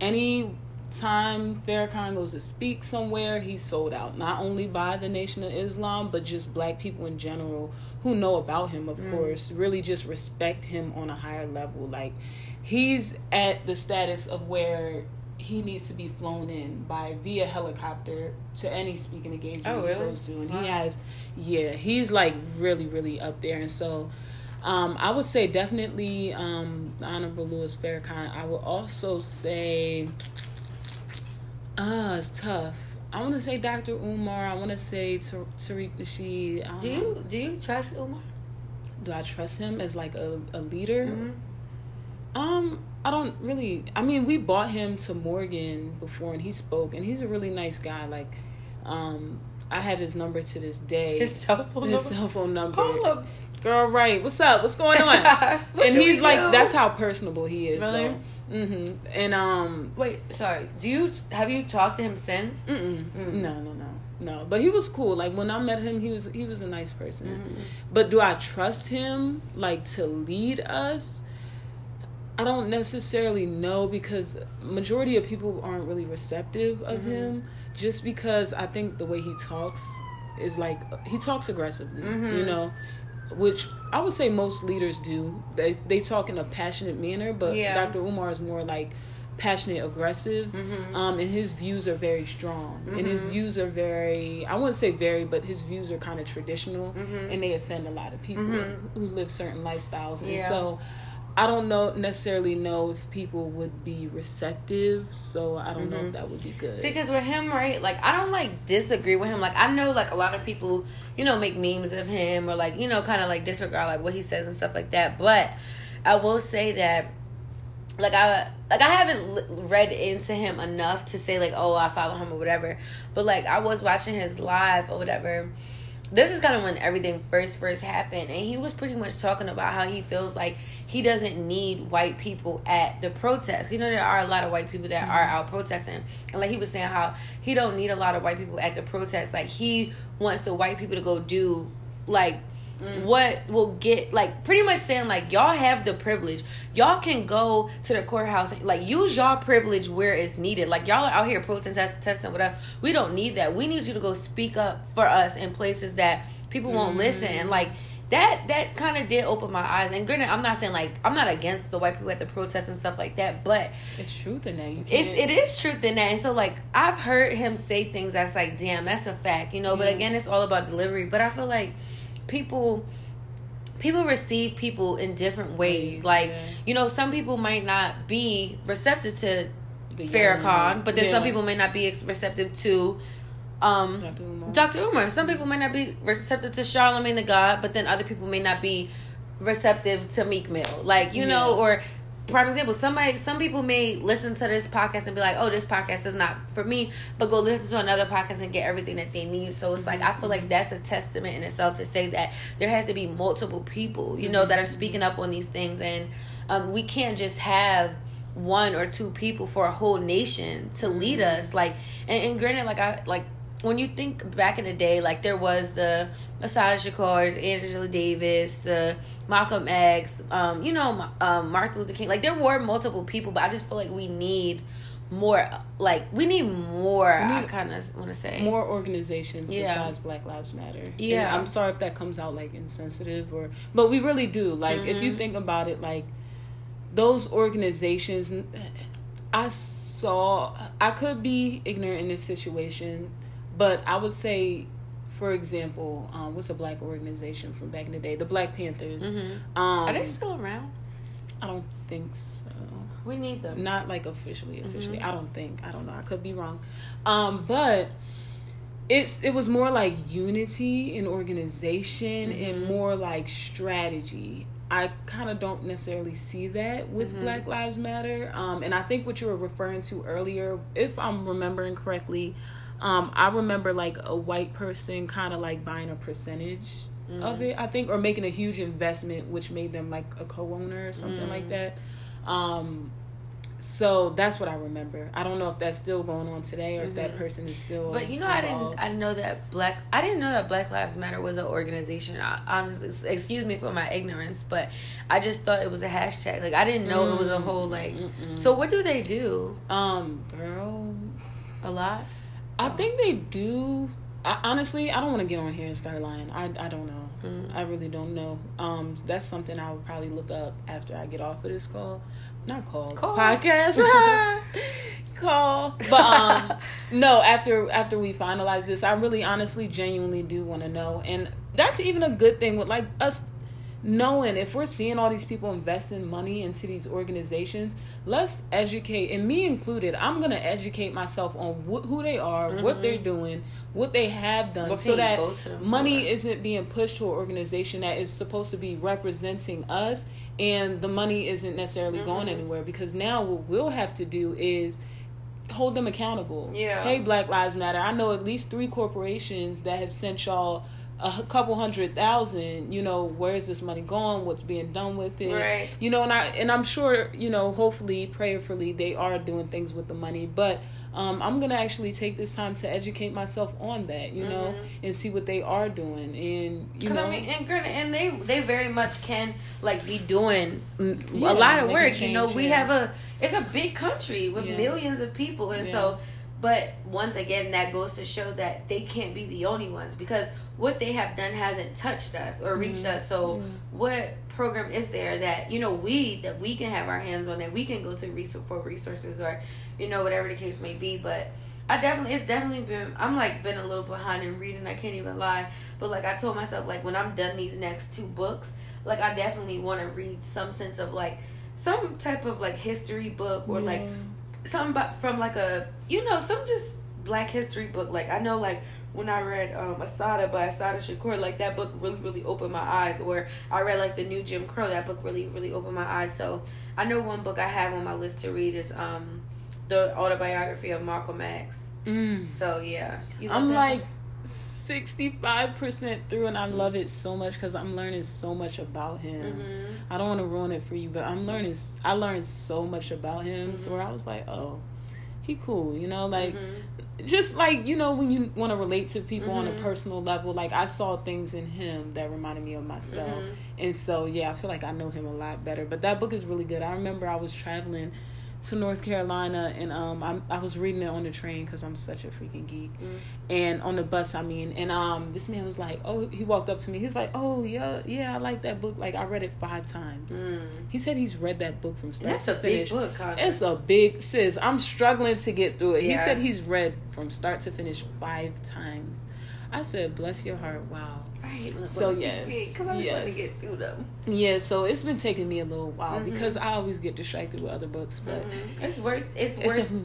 any time Farrakhan goes to speak somewhere, he's sold out. Not only by the Nation of Islam, but just black people in general who know about him, of mm. course, really just respect him on a higher level. Like, he's at the status of where he needs to be flown in by via helicopter to any speaking engagement oh, really? he goes to. And wow. he has, yeah, he's like really, really up there. And so, um, I would say definitely um, Honorable Louis Farrakhan. I would also say Ah, it's tough. I want to say Dr. Umar. I want to say Tariq Nasheed. Do you do you trust Umar? Do I trust him as like a, a leader? Mm-hmm. Um, I don't really. I mean, we bought him to Morgan before, and he spoke, and he's a really nice guy. Like, um, I have his number to this day. His cell phone. His number? cell phone number. Call him. Girl, right? What's up? What's going on? and he's like, do? that's how personable he is. Really? Though. Mm-hmm. And um, wait, sorry. Do you have you talked to him since? Mm-mm. Mm. No, no, no, no. But he was cool. Like when I met him, he was he was a nice person. Mm-hmm. But do I trust him like to lead us? I don't necessarily know because majority of people aren't really receptive of mm-hmm. him. Just because I think the way he talks is like he talks aggressively. You mm-hmm. know, which I would say most leaders do. They they talk in a passionate manner, but yeah. Dr. Umar is more like passionate, aggressive, mm-hmm. um, and his views are very strong. Mm-hmm. And his mm-hmm. views are very, I wouldn't say very, but his views are kind of traditional, mm-hmm. and they offend a lot of people mm-hmm. who live certain lifestyles. And yeah. so I don't know necessarily know if people would be receptive, so I don't mm-hmm. know if mm-hmm. that would be good. See, because with him, right? Like, I don't like disagree with him. Like, I know like a lot of people, you know, make memes of him or like you know, kind of like disregard like what he says and stuff like that. But I will say that, like, I like I haven't read into him enough to say like, oh, I follow him or whatever. But like, I was watching his live or whatever this is kind of when everything first first happened and he was pretty much talking about how he feels like he doesn't need white people at the protest you know there are a lot of white people that mm-hmm. are out protesting and like he was saying how he don't need a lot of white people at the protest like he wants the white people to go do like Mm. what will get like pretty much saying like y'all have the privilege y'all can go to the courthouse and like use y'all privilege where it's needed like y'all are out here protesting testing with us we don't need that we need you to go speak up for us in places that people won't mm. listen and like that that kind of did open my eyes. And granted, I'm not saying like I'm not against the white people at the protests and stuff like that, but it's truth in that. You can't. It's it is truth in that. And so like I've heard him say things that's like, damn, that's a fact, you know. But again, it's all about delivery. But I feel like people people receive people in different ways. like, yeah. you know, some people might not be receptive to Farrakhan, but then yeah. some people may not be receptive to um, Dr. Umar. Dr. Umar. Some people may not be receptive to Charlemagne the God, but then other people may not be receptive to Meek Mill. Like, you yeah. know, or prime example, somebody some people may listen to this podcast and be like, Oh, this podcast is not for me, but go listen to another podcast and get everything that they need. So it's mm-hmm. like I feel like that's a testament in itself to say that there has to be multiple people, you know, that are speaking up on these things and um, we can't just have one or two people for a whole nation to lead mm-hmm. us. Like and, and granted like I like when you think back in the day, like there was the Assata Shakurs, Angela Davis, the Malcolm X, um, you know, um, Martin Luther King. Like there were multiple people, but I just feel like we need more. Like we need more. We need I kind of want to say more organizations yeah. besides Black Lives Matter. Yeah, and I'm sorry if that comes out like insensitive or, but we really do. Like mm-hmm. if you mm-hmm. think about it, like those organizations. I saw I could be ignorant in this situation but I would say, for example, um, what's a black organization from back in the day? The Black Panthers. Mm-hmm. Um, Are they still around? I don't think so. We need them. Not like officially, officially. Mm-hmm. I don't think. I don't know. I could be wrong. Um, but it's it was more like unity and organization mm-hmm. and more like strategy. I kind of don't necessarily see that with mm-hmm. Black Lives Matter. Um, and I think what you were referring to earlier, if I'm remembering correctly, um, I remember like a white person kind of like buying a percentage mm. of it, I think, or making a huge investment, which made them like a co-owner or something mm. like that. Um, so that's what I remember. I don't know if that's still going on today or mm-hmm. if that mm-hmm. person is still. But you know, involved. I didn't. I didn't know that black. I didn't know that Black Lives Matter was an organization. I, honestly, excuse me for my ignorance, but I just thought it was a hashtag. Like I didn't know mm. it was a whole like. Mm-mm. So what do they do? Um, girl, a lot. I think they do. I, honestly, I don't want to get on here and start lying. I, I don't know. Mm. I really don't know. Um, that's something I would probably look up after I get off of this call. Not call, call. podcast. call. But um, no, after after we finalize this, I really, honestly, genuinely do want to know, and that's even a good thing with like us knowing if we're seeing all these people investing money into these organizations, let's educate, and me included. I'm gonna educate myself on wh- who they are, mm-hmm. what they're doing, what they have done, what so that money isn't being pushed to an organization that is supposed to be representing us, and the money isn't necessarily mm-hmm. going anywhere. Because now what we'll have to do is hold them accountable. Yeah. Hey, Black Lives Matter. I know at least three corporations that have sent y'all a couple hundred thousand you know where's this money going? What's being done with it? Right. You know and i and i'm sure you know hopefully prayerfully they are doing things with the money. But um, i'm gonna actually take this time to educate myself on that you mm-hmm. know and see what they are doing. And you know I mean, and, and they they very much can like be doing yeah, a lot of work change, you know? we yeah. have a it's a big country with yeah. millions of people. And so but once again, that goes to show that they can't be the only ones because what they have done hasn't touched us or reached mm-hmm. us. So, mm-hmm. what program is there that you know we that we can have our hands on that we can go to resource for resources or you know whatever the case may be? But I definitely it's definitely been I'm like been a little behind in reading. I can't even lie. But like I told myself, like when I'm done these next two books, like I definitely want to read some sense of like some type of like history book or yeah. like something about from like a you know some just Black History book. Like I know like when I read um, Assata by Assata Shakur, like that book really, really opened my eyes. Or I read like the new Jim Crow, that book really, really opened my eyes. So I know one book I have on my list to read is um, the autobiography of Malcolm X. Mm. So yeah, I'm like, 65% through and I love it so much because I'm learning so much about him. Mm-hmm. I don't want to ruin it for you, but I'm learning, I learned so much about him. So Mm-hmm. where I was like, oh, he cool, you know, like just like, you know, when you want to relate to people on a Mm-hmm. personal level, like I saw things in him that reminded me of myself. Mm-hmm. And so, yeah, I feel like I know him a lot better. But that book is really good. I remember I was traveling to North Carolina, and um, I'm, I was reading it on the train because I'm such a freaking geek, and on the bus, I mean, and um, this man was like, oh, he walked up to me, he's like, oh yeah, yeah, I like that book, like I read it five times. He said he's read that book from start That's to a big finish. book, Connie. It's a big sis. I'm struggling to get through it. He said he's read from start to finish five times. I said, bless your heart, wow. I hate when the So, yes, because I want to yes. get through them. Yeah, so it's been taking me a little while Mm-hmm. because I always get distracted with other books, but It's worth. It's, it's worth. a,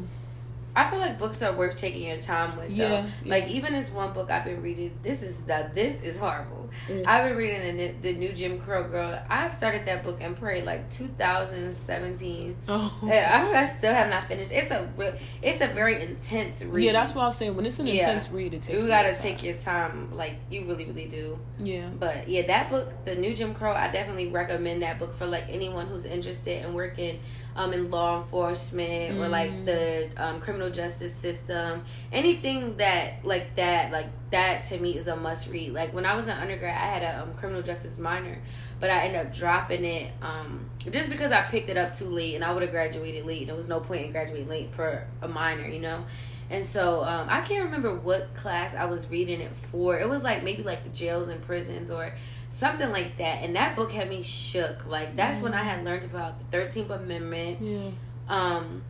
I feel like books are worth taking your time with. Though. Yeah, Like even this one book I've been reading. This is the, this is horrible. Mm. I've been reading the new- the new Jim Crow Girl. I've started that book and prayed like 2017. oh. I, I still have not finished. It's a real. It's a very intense read. Yeah, that's what I was saying. When it's an Yeah. intense read, it takes. you gotta take your time. Like you really, really do. Yeah. But yeah, that book, the new Jim Crow, I definitely recommend that book for like anyone who's interested in working um, in law enforcement or like the um, criminal justice system, anything that like that, like that to me is a must read. Like when I was an undergrad, I had a um, criminal justice minor, but I ended up dropping it um, just because I picked it up too late, and I would have graduated late. There was no point in graduating late for a minor, you know. And so um, I can't remember what class I was reading it for. It was like maybe like jails and prisons or something like that. And that book had me shook. Like that's when I had learned about the Thirteenth Amendment. Yeah. Um,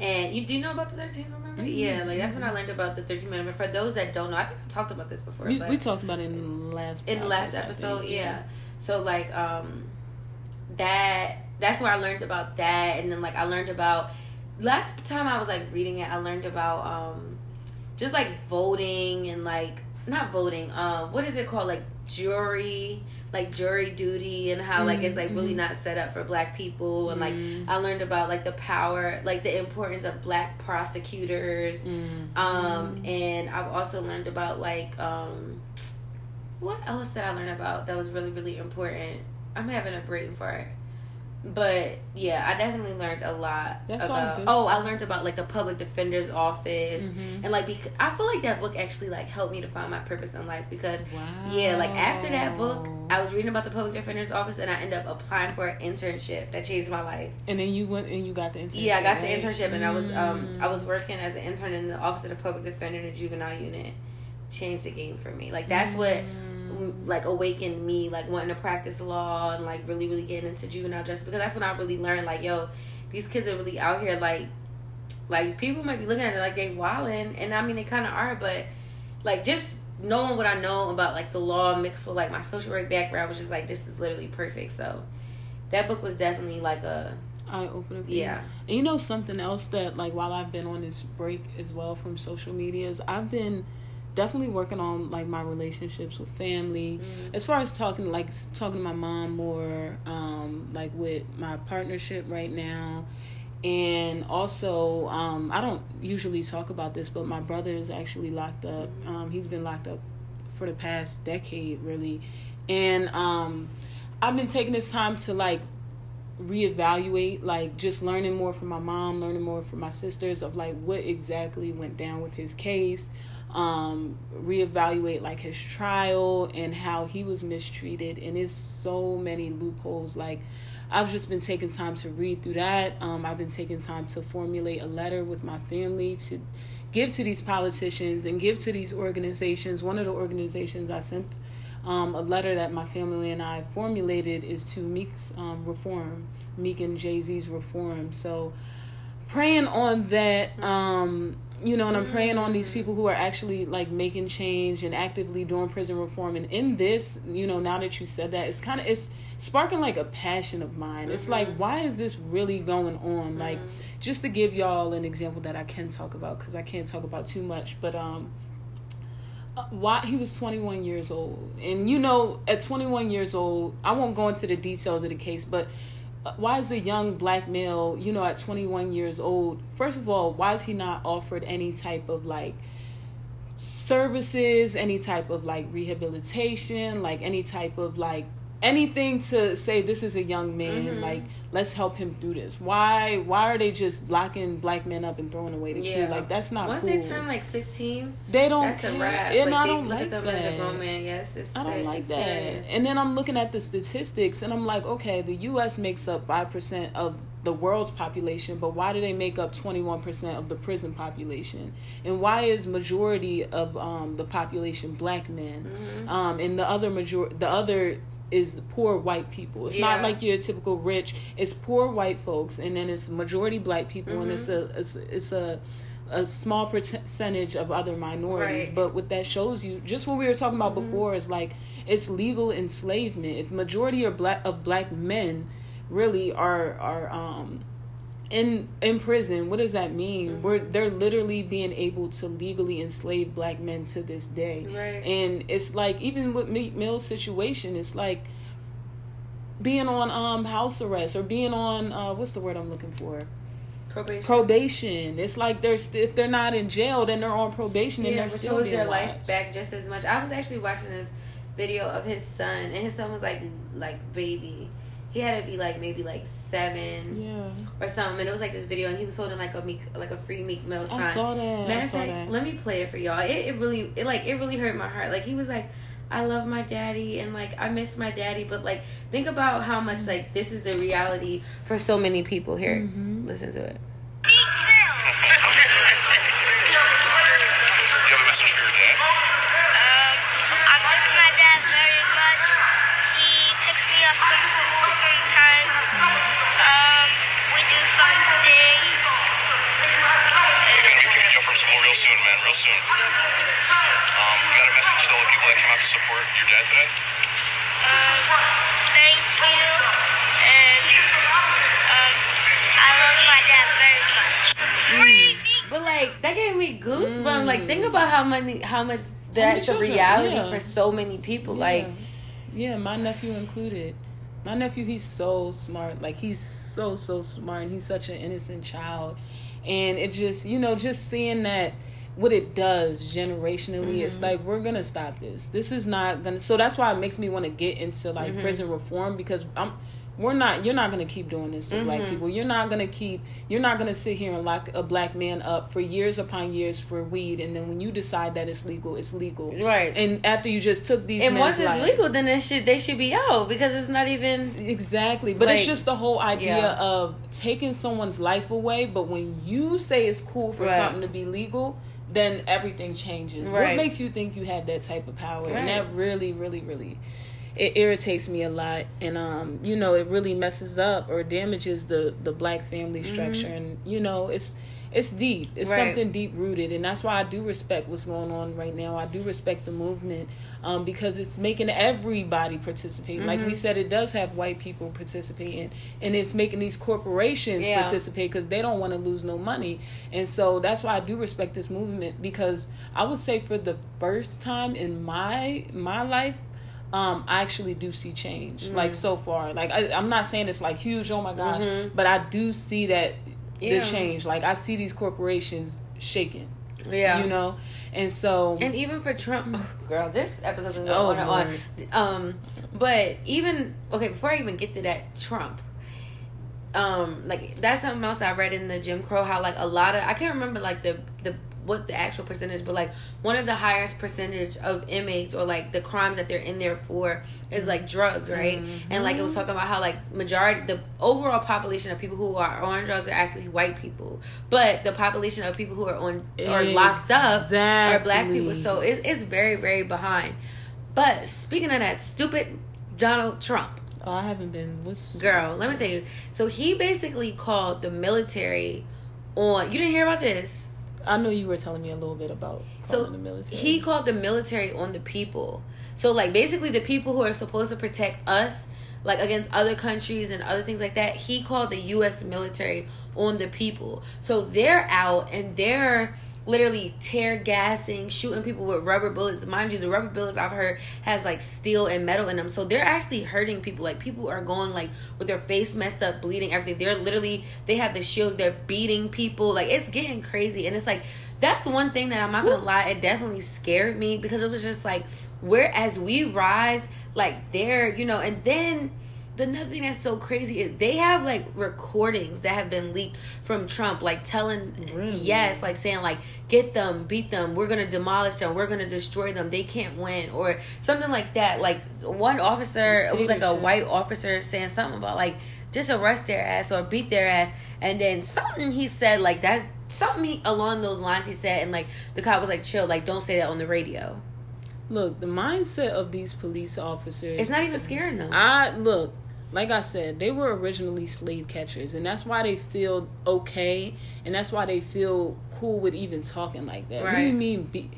and you do you know about the Thirteenth Amendment? Mhm. Yeah, like that's when I learned about the Thirteenth Amendment. For those that don't know, I think I talked about this before. We, we talked about it in the last in the last episode think. yeah so like um that that's where i learned about that and then like i learned about last time i was like reading it i learned about um just like voting and like not voting um what is it called like jury like jury duty and how like it's like really not set up for black people and like i learned about like the power like the importance of black prosecutors um and i've also learned about like um what else did I learn about that was really, really important? I'm having a brain fart. But yeah, I definitely learned a lot That's about. Oh, I learned about like the public defender's office, Mm-hmm. and like because I feel like that book actually like helped me to find my purpose in life because yeah, like after that book, I was reading about the public defender's office, and I ended up applying for an internship that changed my life. And then you went and you got the internship. Yeah, I got the internship, and I was um Mm. I was working as an intern in the office of the public defender in the juvenile unit. Changed the game for me. Like that's what Mm. Like awakened me, like wanting to practice law and like really really getting into juvenile justice because that's when I really learned like yo, these kids are really out here like like people might be looking at it like they wilding, and I mean they kind of are, but like just knowing what I know about like the law mixed with like my social work background was just like this is literally perfect. So that book was definitely like a eye opener for Yeah. And you know something else that like while I've been on this break as well from social media is I've been definitely working on like my relationships with family. Mm-hmm. as far as talking like talking to my mom more um like with my partnership right now. And also um I don't usually talk about this but my brother is actually locked up. Um he's been locked up for the past decade really. And um I've been taking this time to like reevaluate like just learning more from my mom learning more from my sisters of like what exactly went down with his case um reevaluate like his trial and how he was mistreated and it's so many loopholes like I've just been taking time to read through that. Um, I've been taking time to formulate a letter with my family to give to these politicians and give to these organizations. One of the organizations I sent um, a letter that my family and I formulated is to Meek's um, Reform, Meek and Jay Z's Reform. So praying on that um you know and i'm praying on these people who are actually like making change and actively doing prison reform. And in this you know now that you said that it's kind of it's sparking like a passion of mine. It's like why is this really going on? Like just to give y'all an example that i can talk about because i can't talk about too much but um uh, why he was 21 years old. And you know at 21 years old i won't go into the details of the case but why is a young black male you know at 21 years old first of all why is he not offered any type of like services, any type of like rehabilitation, like any type of like anything to say this is a young man mm-hmm. like let's help him do this why why are they just locking black men up and throwing away the yeah. kid like that's not once cool. they turn like 16 they don't that's care. a wrap and like, I don't look like at them that. as a grown man yes it's I don't like that serious. and then I'm looking at the statistics and I'm like okay the US makes up 5% of the world's population, but why do they make up 21% of the prison population? And why is majority of um, the population black men? Mm-hmm. Um, and the other major the other is poor white people. It's yeah. not like your typical rich. It's poor white folks, and then it's majority black people, mm-hmm. and it's a it's, it's a a small percentage of other minorities. Right. But what that shows you, just what we were talking about mm-hmm. before, is like it's legal enslavement. If majority of black of black men really are are um in in prison what does that mean? Mm-hmm. we're they're literally being able to legally enslave black men to this day. Right. and it's like even with Meek Mill's situation it's like being on um house arrest or being on uh what's the word i'm looking for? Probation. Probation. It's like they're st- if they're not in jail then they're on probation yeah, and they're still being their watched. life back just as much. I was actually watching this video of his son and his son was like like baby he had to be like maybe like seven yeah. or something. And it was like this video, and he was holding like a meek, like a free Meek Mill sign. I saw that. Matter of fact, that. let me play it for y'all. It, it really, it like, it really hurt my heart. Like he was like, I love my daddy, and like I miss my daddy, but like think about how much like this is the reality for so many people here. Mm-hmm. Listen to it. Real soon. Um, you got a message to all the people that came out to support your dad today? Um, thank you, and um, I love my dad very much. Mm. But like that gave me goosebumps. Mm. Like think about how many, how much that's a reality yeah. for so many people. Yeah. Like, yeah, my nephew included. My nephew, he's so smart. Like he's so so smart, and he's such an innocent child. And it just, you know, just seeing that what it does generationally mm-hmm. it's like we're gonna stop this this is not gonna so that's why it makes me want to get into like mm-hmm. prison reform because i'm we're not you're not going to keep doing this to mm-hmm. black people you're not going to keep you're not going to sit here and lock a black man up for years upon years for weed and then when you decide that it's legal it's legal right and after you just took these and once it's life, legal then it should they should be out because it's not even exactly but like, it's just the whole idea yeah. of taking someone's life away but when you say it's cool for right. something to be legal then everything changes. Right. What makes you think you have that type of power? Right. And that really, really, really it irritates me a lot and um you know it really messes up or damages the the black family mm-hmm. structure mm-hmm. and you know it's it's deep. It's right. something deep rooted, and that's why I do respect what's going on right now. I do respect the movement um, because it's making everybody participate. Mm-hmm. Like we mm-hmm. said, it does have white people participating, and it's making these corporations yeah. participate because they don't want to lose no money. And so that's why I do respect this movement because I would say for the first time in my my life, um, I actually do see change. Mm-hmm. Like so far, like I, am not saying it's like huge. Oh my gosh, mm-hmm. but I do see that yeah. the change. Like I see these corporations shaking. Yeah, you know, and so and even for Trump, girl, this episode's gonna go oh, on and on. Um, but even okay, before I even get to that, Trump. Um, like that's something else I read in the Jim Crow. How like a lot of I can't remember like the the what the actual percentage, but like one of the highest percentage of inmates or like the crimes that they're in there for is like drugs, right? Mm-hmm. And like it was talking about how like majority the overall population of people who are on drugs are actually white people, but the population of people who are on or locked up are black people. So it's it's very very behind. But speaking of that stupid Donald Trump. Oh, I haven't been. What's, Girl, what's, let me tell you. So he basically called the military on. You didn't hear about this? I know you were telling me a little bit about so the military. He called the military on the people. So like basically the people who are supposed to protect us like against other countries and other things like that, he called the US military on the people. So they're out and they're literally tear gassing, shooting people with rubber bullets. Mind you, the rubber bullets I've heard has like steel and metal in them. So they're actually hurting people. Like people are going like with their face messed up, bleeding, everything. They're literally they have the shields, they're beating people. Like it's getting crazy. And it's like that's one thing that I'm not gonna lie, it definitely scared me because it was just like where as we rise, like there, you know, and then the another thing that's so crazy is they have like recordings that have been leaked from Trump, like telling Really? yes, like saying like get them, beat them, we're gonna demolish them, we're gonna destroy them, they can't win, or something like that. Like one officer, it was like a white officer saying something about like just arrest their ass or beat their ass, and then something he said like that's something he, along those lines he said, and like the cop was like chill, like don't say that on the radio. Look, the mindset of these police officers. It's not even scaring them. I look, like I said, they were originally slave catchers, and that's why they feel okay, and that's why they feel cool with even talking like that. What do you mean? Be,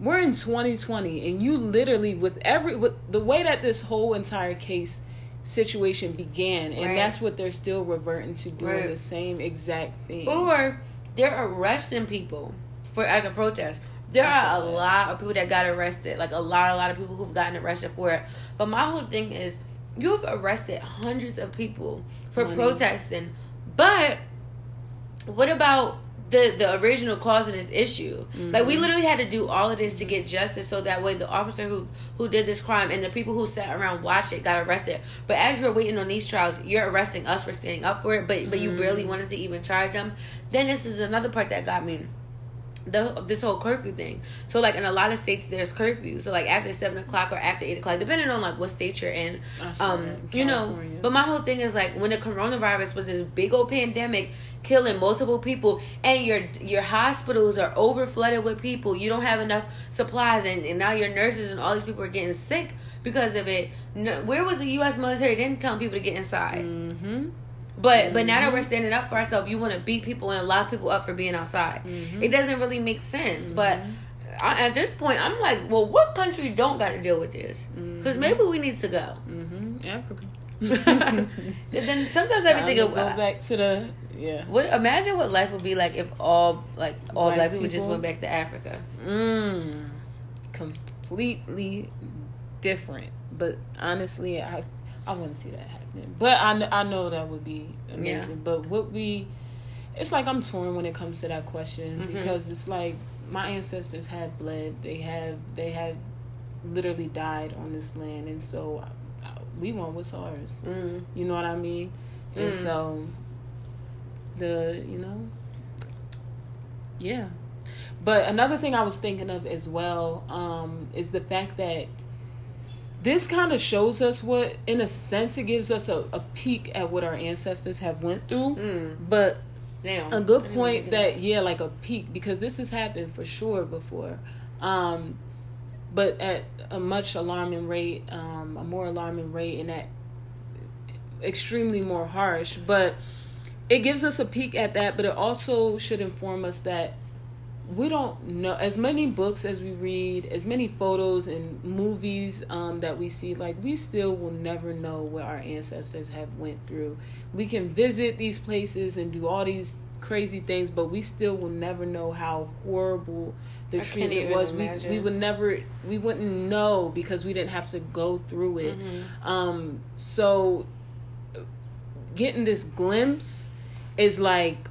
we're in 2020, and you literally with every with the way that this whole entire case situation began, and Right. that's what they're still reverting to doing Right. the same exact thing. Or they're arresting people for at a protest. There are a lot of people that got arrested, like a lot, a lot of people who've gotten arrested for it. But my whole thing is, you've arrested hundreds of people for Money. protesting, but what about the the original cause of this issue? Like we mm-hmm. literally had to do all of this to get justice, so that way the officer who who did this crime and the people who sat around watched it got arrested. But as you're waiting on these trials, you're arresting us for standing up for it, but but you barely mm. wanted to even charge them. Then this is another part that got me the this whole curfew thing. So like in a lot of states there's curfew. So like after seven o'clock or after eight o'clock, depending on like what state you're in. Um, that in you know. But my whole thing is like when the coronavirus was this big old pandemic killing multiple people and your your hospitals are over flooded with people. You don't have enough supplies and, and now your nurses and all these people are getting sick because of it. No, where was the US military? Didn't tell people to get inside. Mm-hmm. But but now that we're standing up for ourselves, you want to beat people and lock people up for being outside. It doesn't really make sense. But I, at this point, I'm like, well, what country don't got to deal with this? Because maybe we need to go. Mm-hmm. Africa. then sometimes I be Time thinking, to go back to the yeah. what imagine what life would be like if all like all Black black, people, just went back to Africa. Mm, completely different. But honestly, I I to see that happening. But I, I know that would be amazing. But what we, it's like I'm torn when it comes to that question Mm-hmm. because it's like my ancestors have bled. They have they have literally died on this land, and so uh, we want what's ours. Mm. You know what I mean? And Mm. so the you know yeah. But another thing I was thinking of as well um, is the fact that this kind of shows us what, in a sense, it gives us a, a peek at what our ancestors have went through. Mm. But Damn. a good point of that yeah, like a peek because this has happened for sure before, um, but at a much alarming rate, um, a more alarming rate, and that extremely more harsh. But it gives us a peek at that, but it also should inform us that we don't know as many books as we read, as many photos and movies um, that we see. Like we still will never know what our ancestors have went through. We can visit these places and do all these crazy things, but we still will never know how horrible the I treatment was. We we would never we wouldn't know because we didn't have to go through it. Mm-hmm. Um, so getting this glimpse is like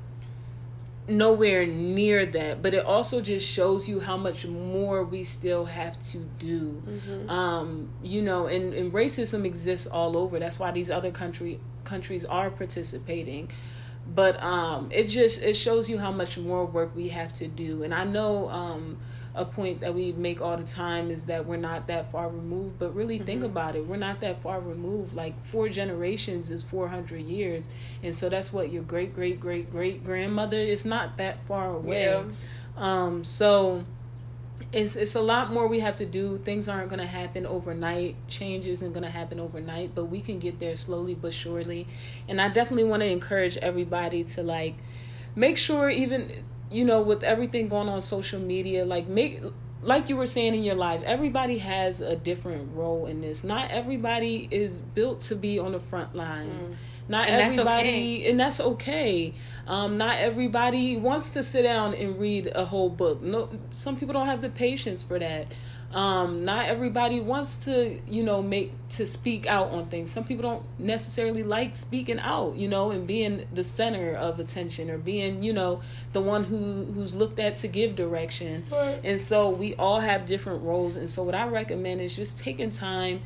nowhere near that but it also just shows you how much more we still have to do. Um you know and, and racism exists all over. That's why these other country countries are participating. But um it just it shows you how much more work we have to do. And i know um a point that we make all the time is that we're not that far removed but really think about it we're not that far removed like four generations is 400 years and so that's what your great great great great grandmother is not that far away Yeah. um so it's it's a lot more we have to do. Things aren't going to happen overnight. Change isn't going to happen overnight, but we can get there slowly but surely. And I definitely want to encourage everybody to like make sure even you know with everything going on social media like make like you were saying in your life everybody has a different role in this not everybody is built to be on the front lines Not And that's everybody, and that's okay. Um, not everybody wants to sit down and read a whole book. No, some people don't have the patience for that. Um, not everybody wants to, you know, make to speak out on things. Some people don't necessarily like speaking out, you know, and being the center of attention or being, you know, the one who who's looked at to give direction. And so we all have different roles. And so what I recommend is just taking time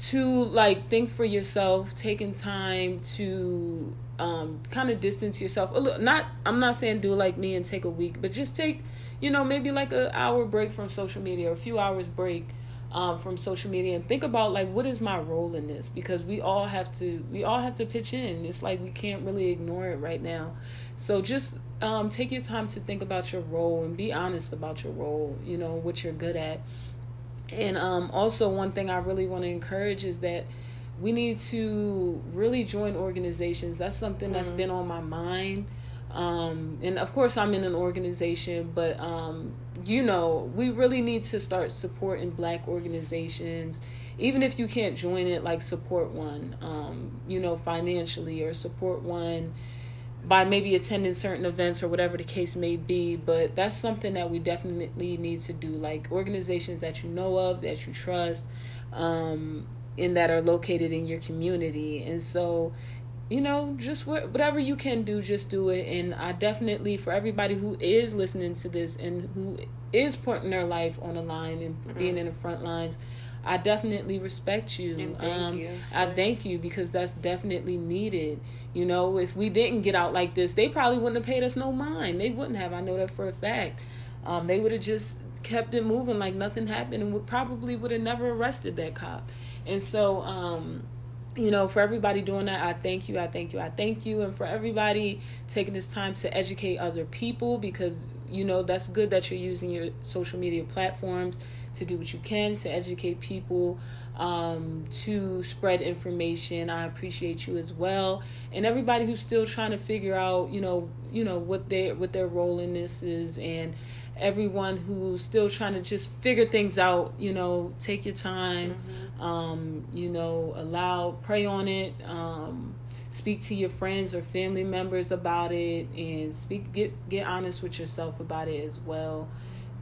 to like think for yourself taking time to um kind of distance yourself a little not i'm not saying do like me and take a week but just take you know maybe like an hour break from social media or a few hours break um, from social media and think about like what is my role in this? Because we all have to we all have to pitch in. It's like we can't really ignore it right now. So just um, take your time to think about your role and be honest about your role you know what you're good at. And um, also, one thing I really want to encourage is that we need to really join organizations. That's something that's been on my mind. Um, and of course, I'm in an organization, but um, you know, we really need to start supporting black organizations. Even if you can't join it, like support one, um, you know, financially or support one by maybe attending certain events or whatever the case may be but that's something that we definitely need to do like organizations that you know of that you trust um and that are located in your community and so you know just wh- whatever you can do just do it and i definitely for everybody who is listening to this and who is putting their life on the line and being in the front lines i definitely respect you um, you, i thank you because that's definitely needed you know, if we didn't get out like this, they probably wouldn't have paid us no mind. They wouldn't have. I know that for a fact. Um, they would have just kept it moving like nothing happened and would probably would have never arrested that cop. And so, um, you know, for everybody doing that, I thank you, I thank you, I thank you. And for everybody taking this time to educate other people because, you know, that's good that you're using your social media platforms to do what you can to educate people um, to spread information. I appreciate you as well, and everybody who's still trying to figure out, you know, you know what their what their role in this is, and everyone who's still trying to just figure things out. You know, take your time. Um, you know, allow pray on it. Um, speak to your friends or family members about it, and speak get get honest with yourself about it as well.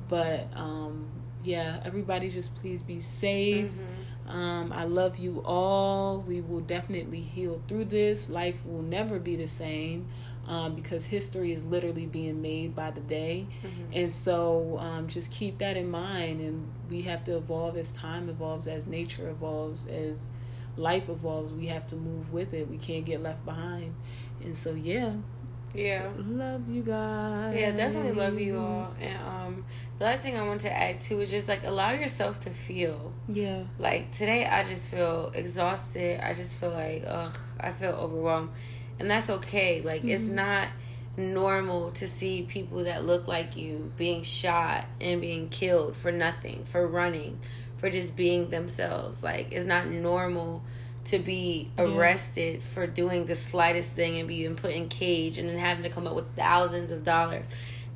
But um, yeah, everybody just please be safe. Um, I love you all. We will definitely heal through this. Life will never be the same um, because history is literally being made by the day. And so um, just keep that in mind. And we have to evolve as time evolves, as nature evolves, as life evolves. We have to move with it. We can't get left behind. And so, yeah, Yeah. love you guys. Yeah, definitely love you all. And um, the last thing I want to add too is just like allow yourself to feel. Yeah. Like today, I just feel exhausted. I just feel like ugh, I feel overwhelmed, and that's okay. Like it's not normal to see people that look like you being shot and being killed for nothing, for running, for just being themselves. Like it's not normal to be arrested for doing the slightest thing and being put in cage and then having to come up with thousands of dollars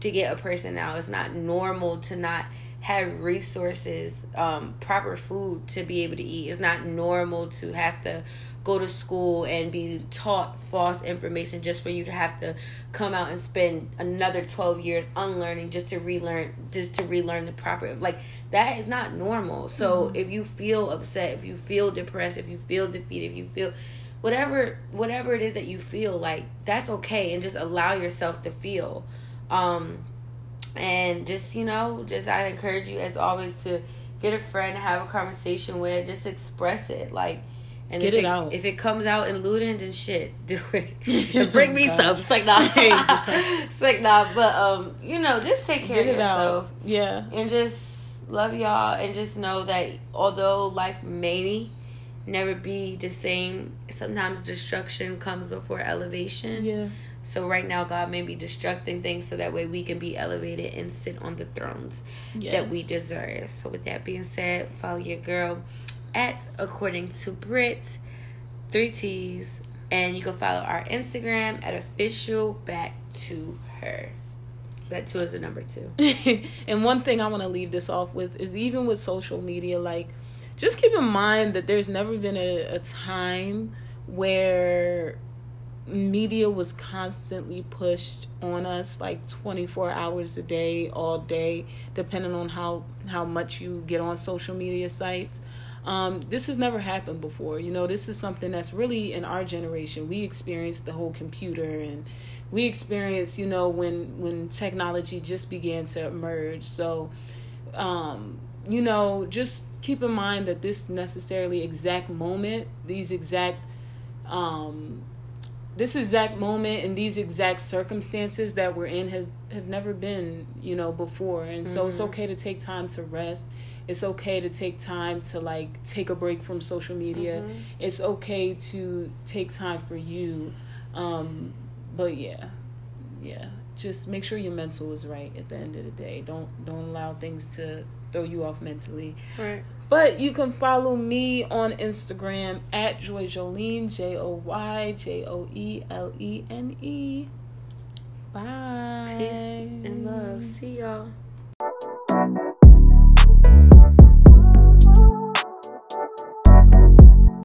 to get a person out. It's not normal to not have resources, um, proper food to be able to eat. It's not normal to have to go to school and be taught false information just for you to have to come out and spend another 12 years unlearning just to relearn just to relearn the proper like that is not normal. So if you feel upset if you feel depressed if you feel defeated if you feel whatever whatever it is that you feel like that's okay and just allow yourself to feel. Um and just you know just i encourage you as always to get a friend have a conversation with just express it. Like and Get if it out. if it comes out in looting then shit do it bring me some it's like nah it's like nah but um you know just take care Get of yourself out. Yeah. and just love y'all and just know that although life may never be the same sometimes destruction comes before elevation Yeah. so right now god may be destructing things so that way we can be elevated and sit on the thrones that we deserve so with that being said follow your girl at according to brit three t's and you can follow our instagram at official back to her. That to is the number two. And one thing I want to leave this off with is even with social media, like, just keep in mind that there's never been a, a time where media was constantly pushed on us like 24 hours a day all day depending on how how much you get on social media sites um, this has never happened before you know this is something that's really in our generation we experienced the whole computer and we experienced you know when when technology just began to emerge so um, you know just keep in mind that this necessarily exact moment these exact um, this exact moment and these exact circumstances that we're in have, have never been, you know, before. And so it's okay to take time to rest. It's okay to take time to like take a break from social media. It's okay to take time for you. Um, but yeah. Yeah. Just make sure your mental is right at the end of the day. Don't don't allow things to throw you off mentally. Right. But you can follow me on Instagram at Joy Joelene, J O Y J O E L E N E. Bye. Peace and love. See y'all.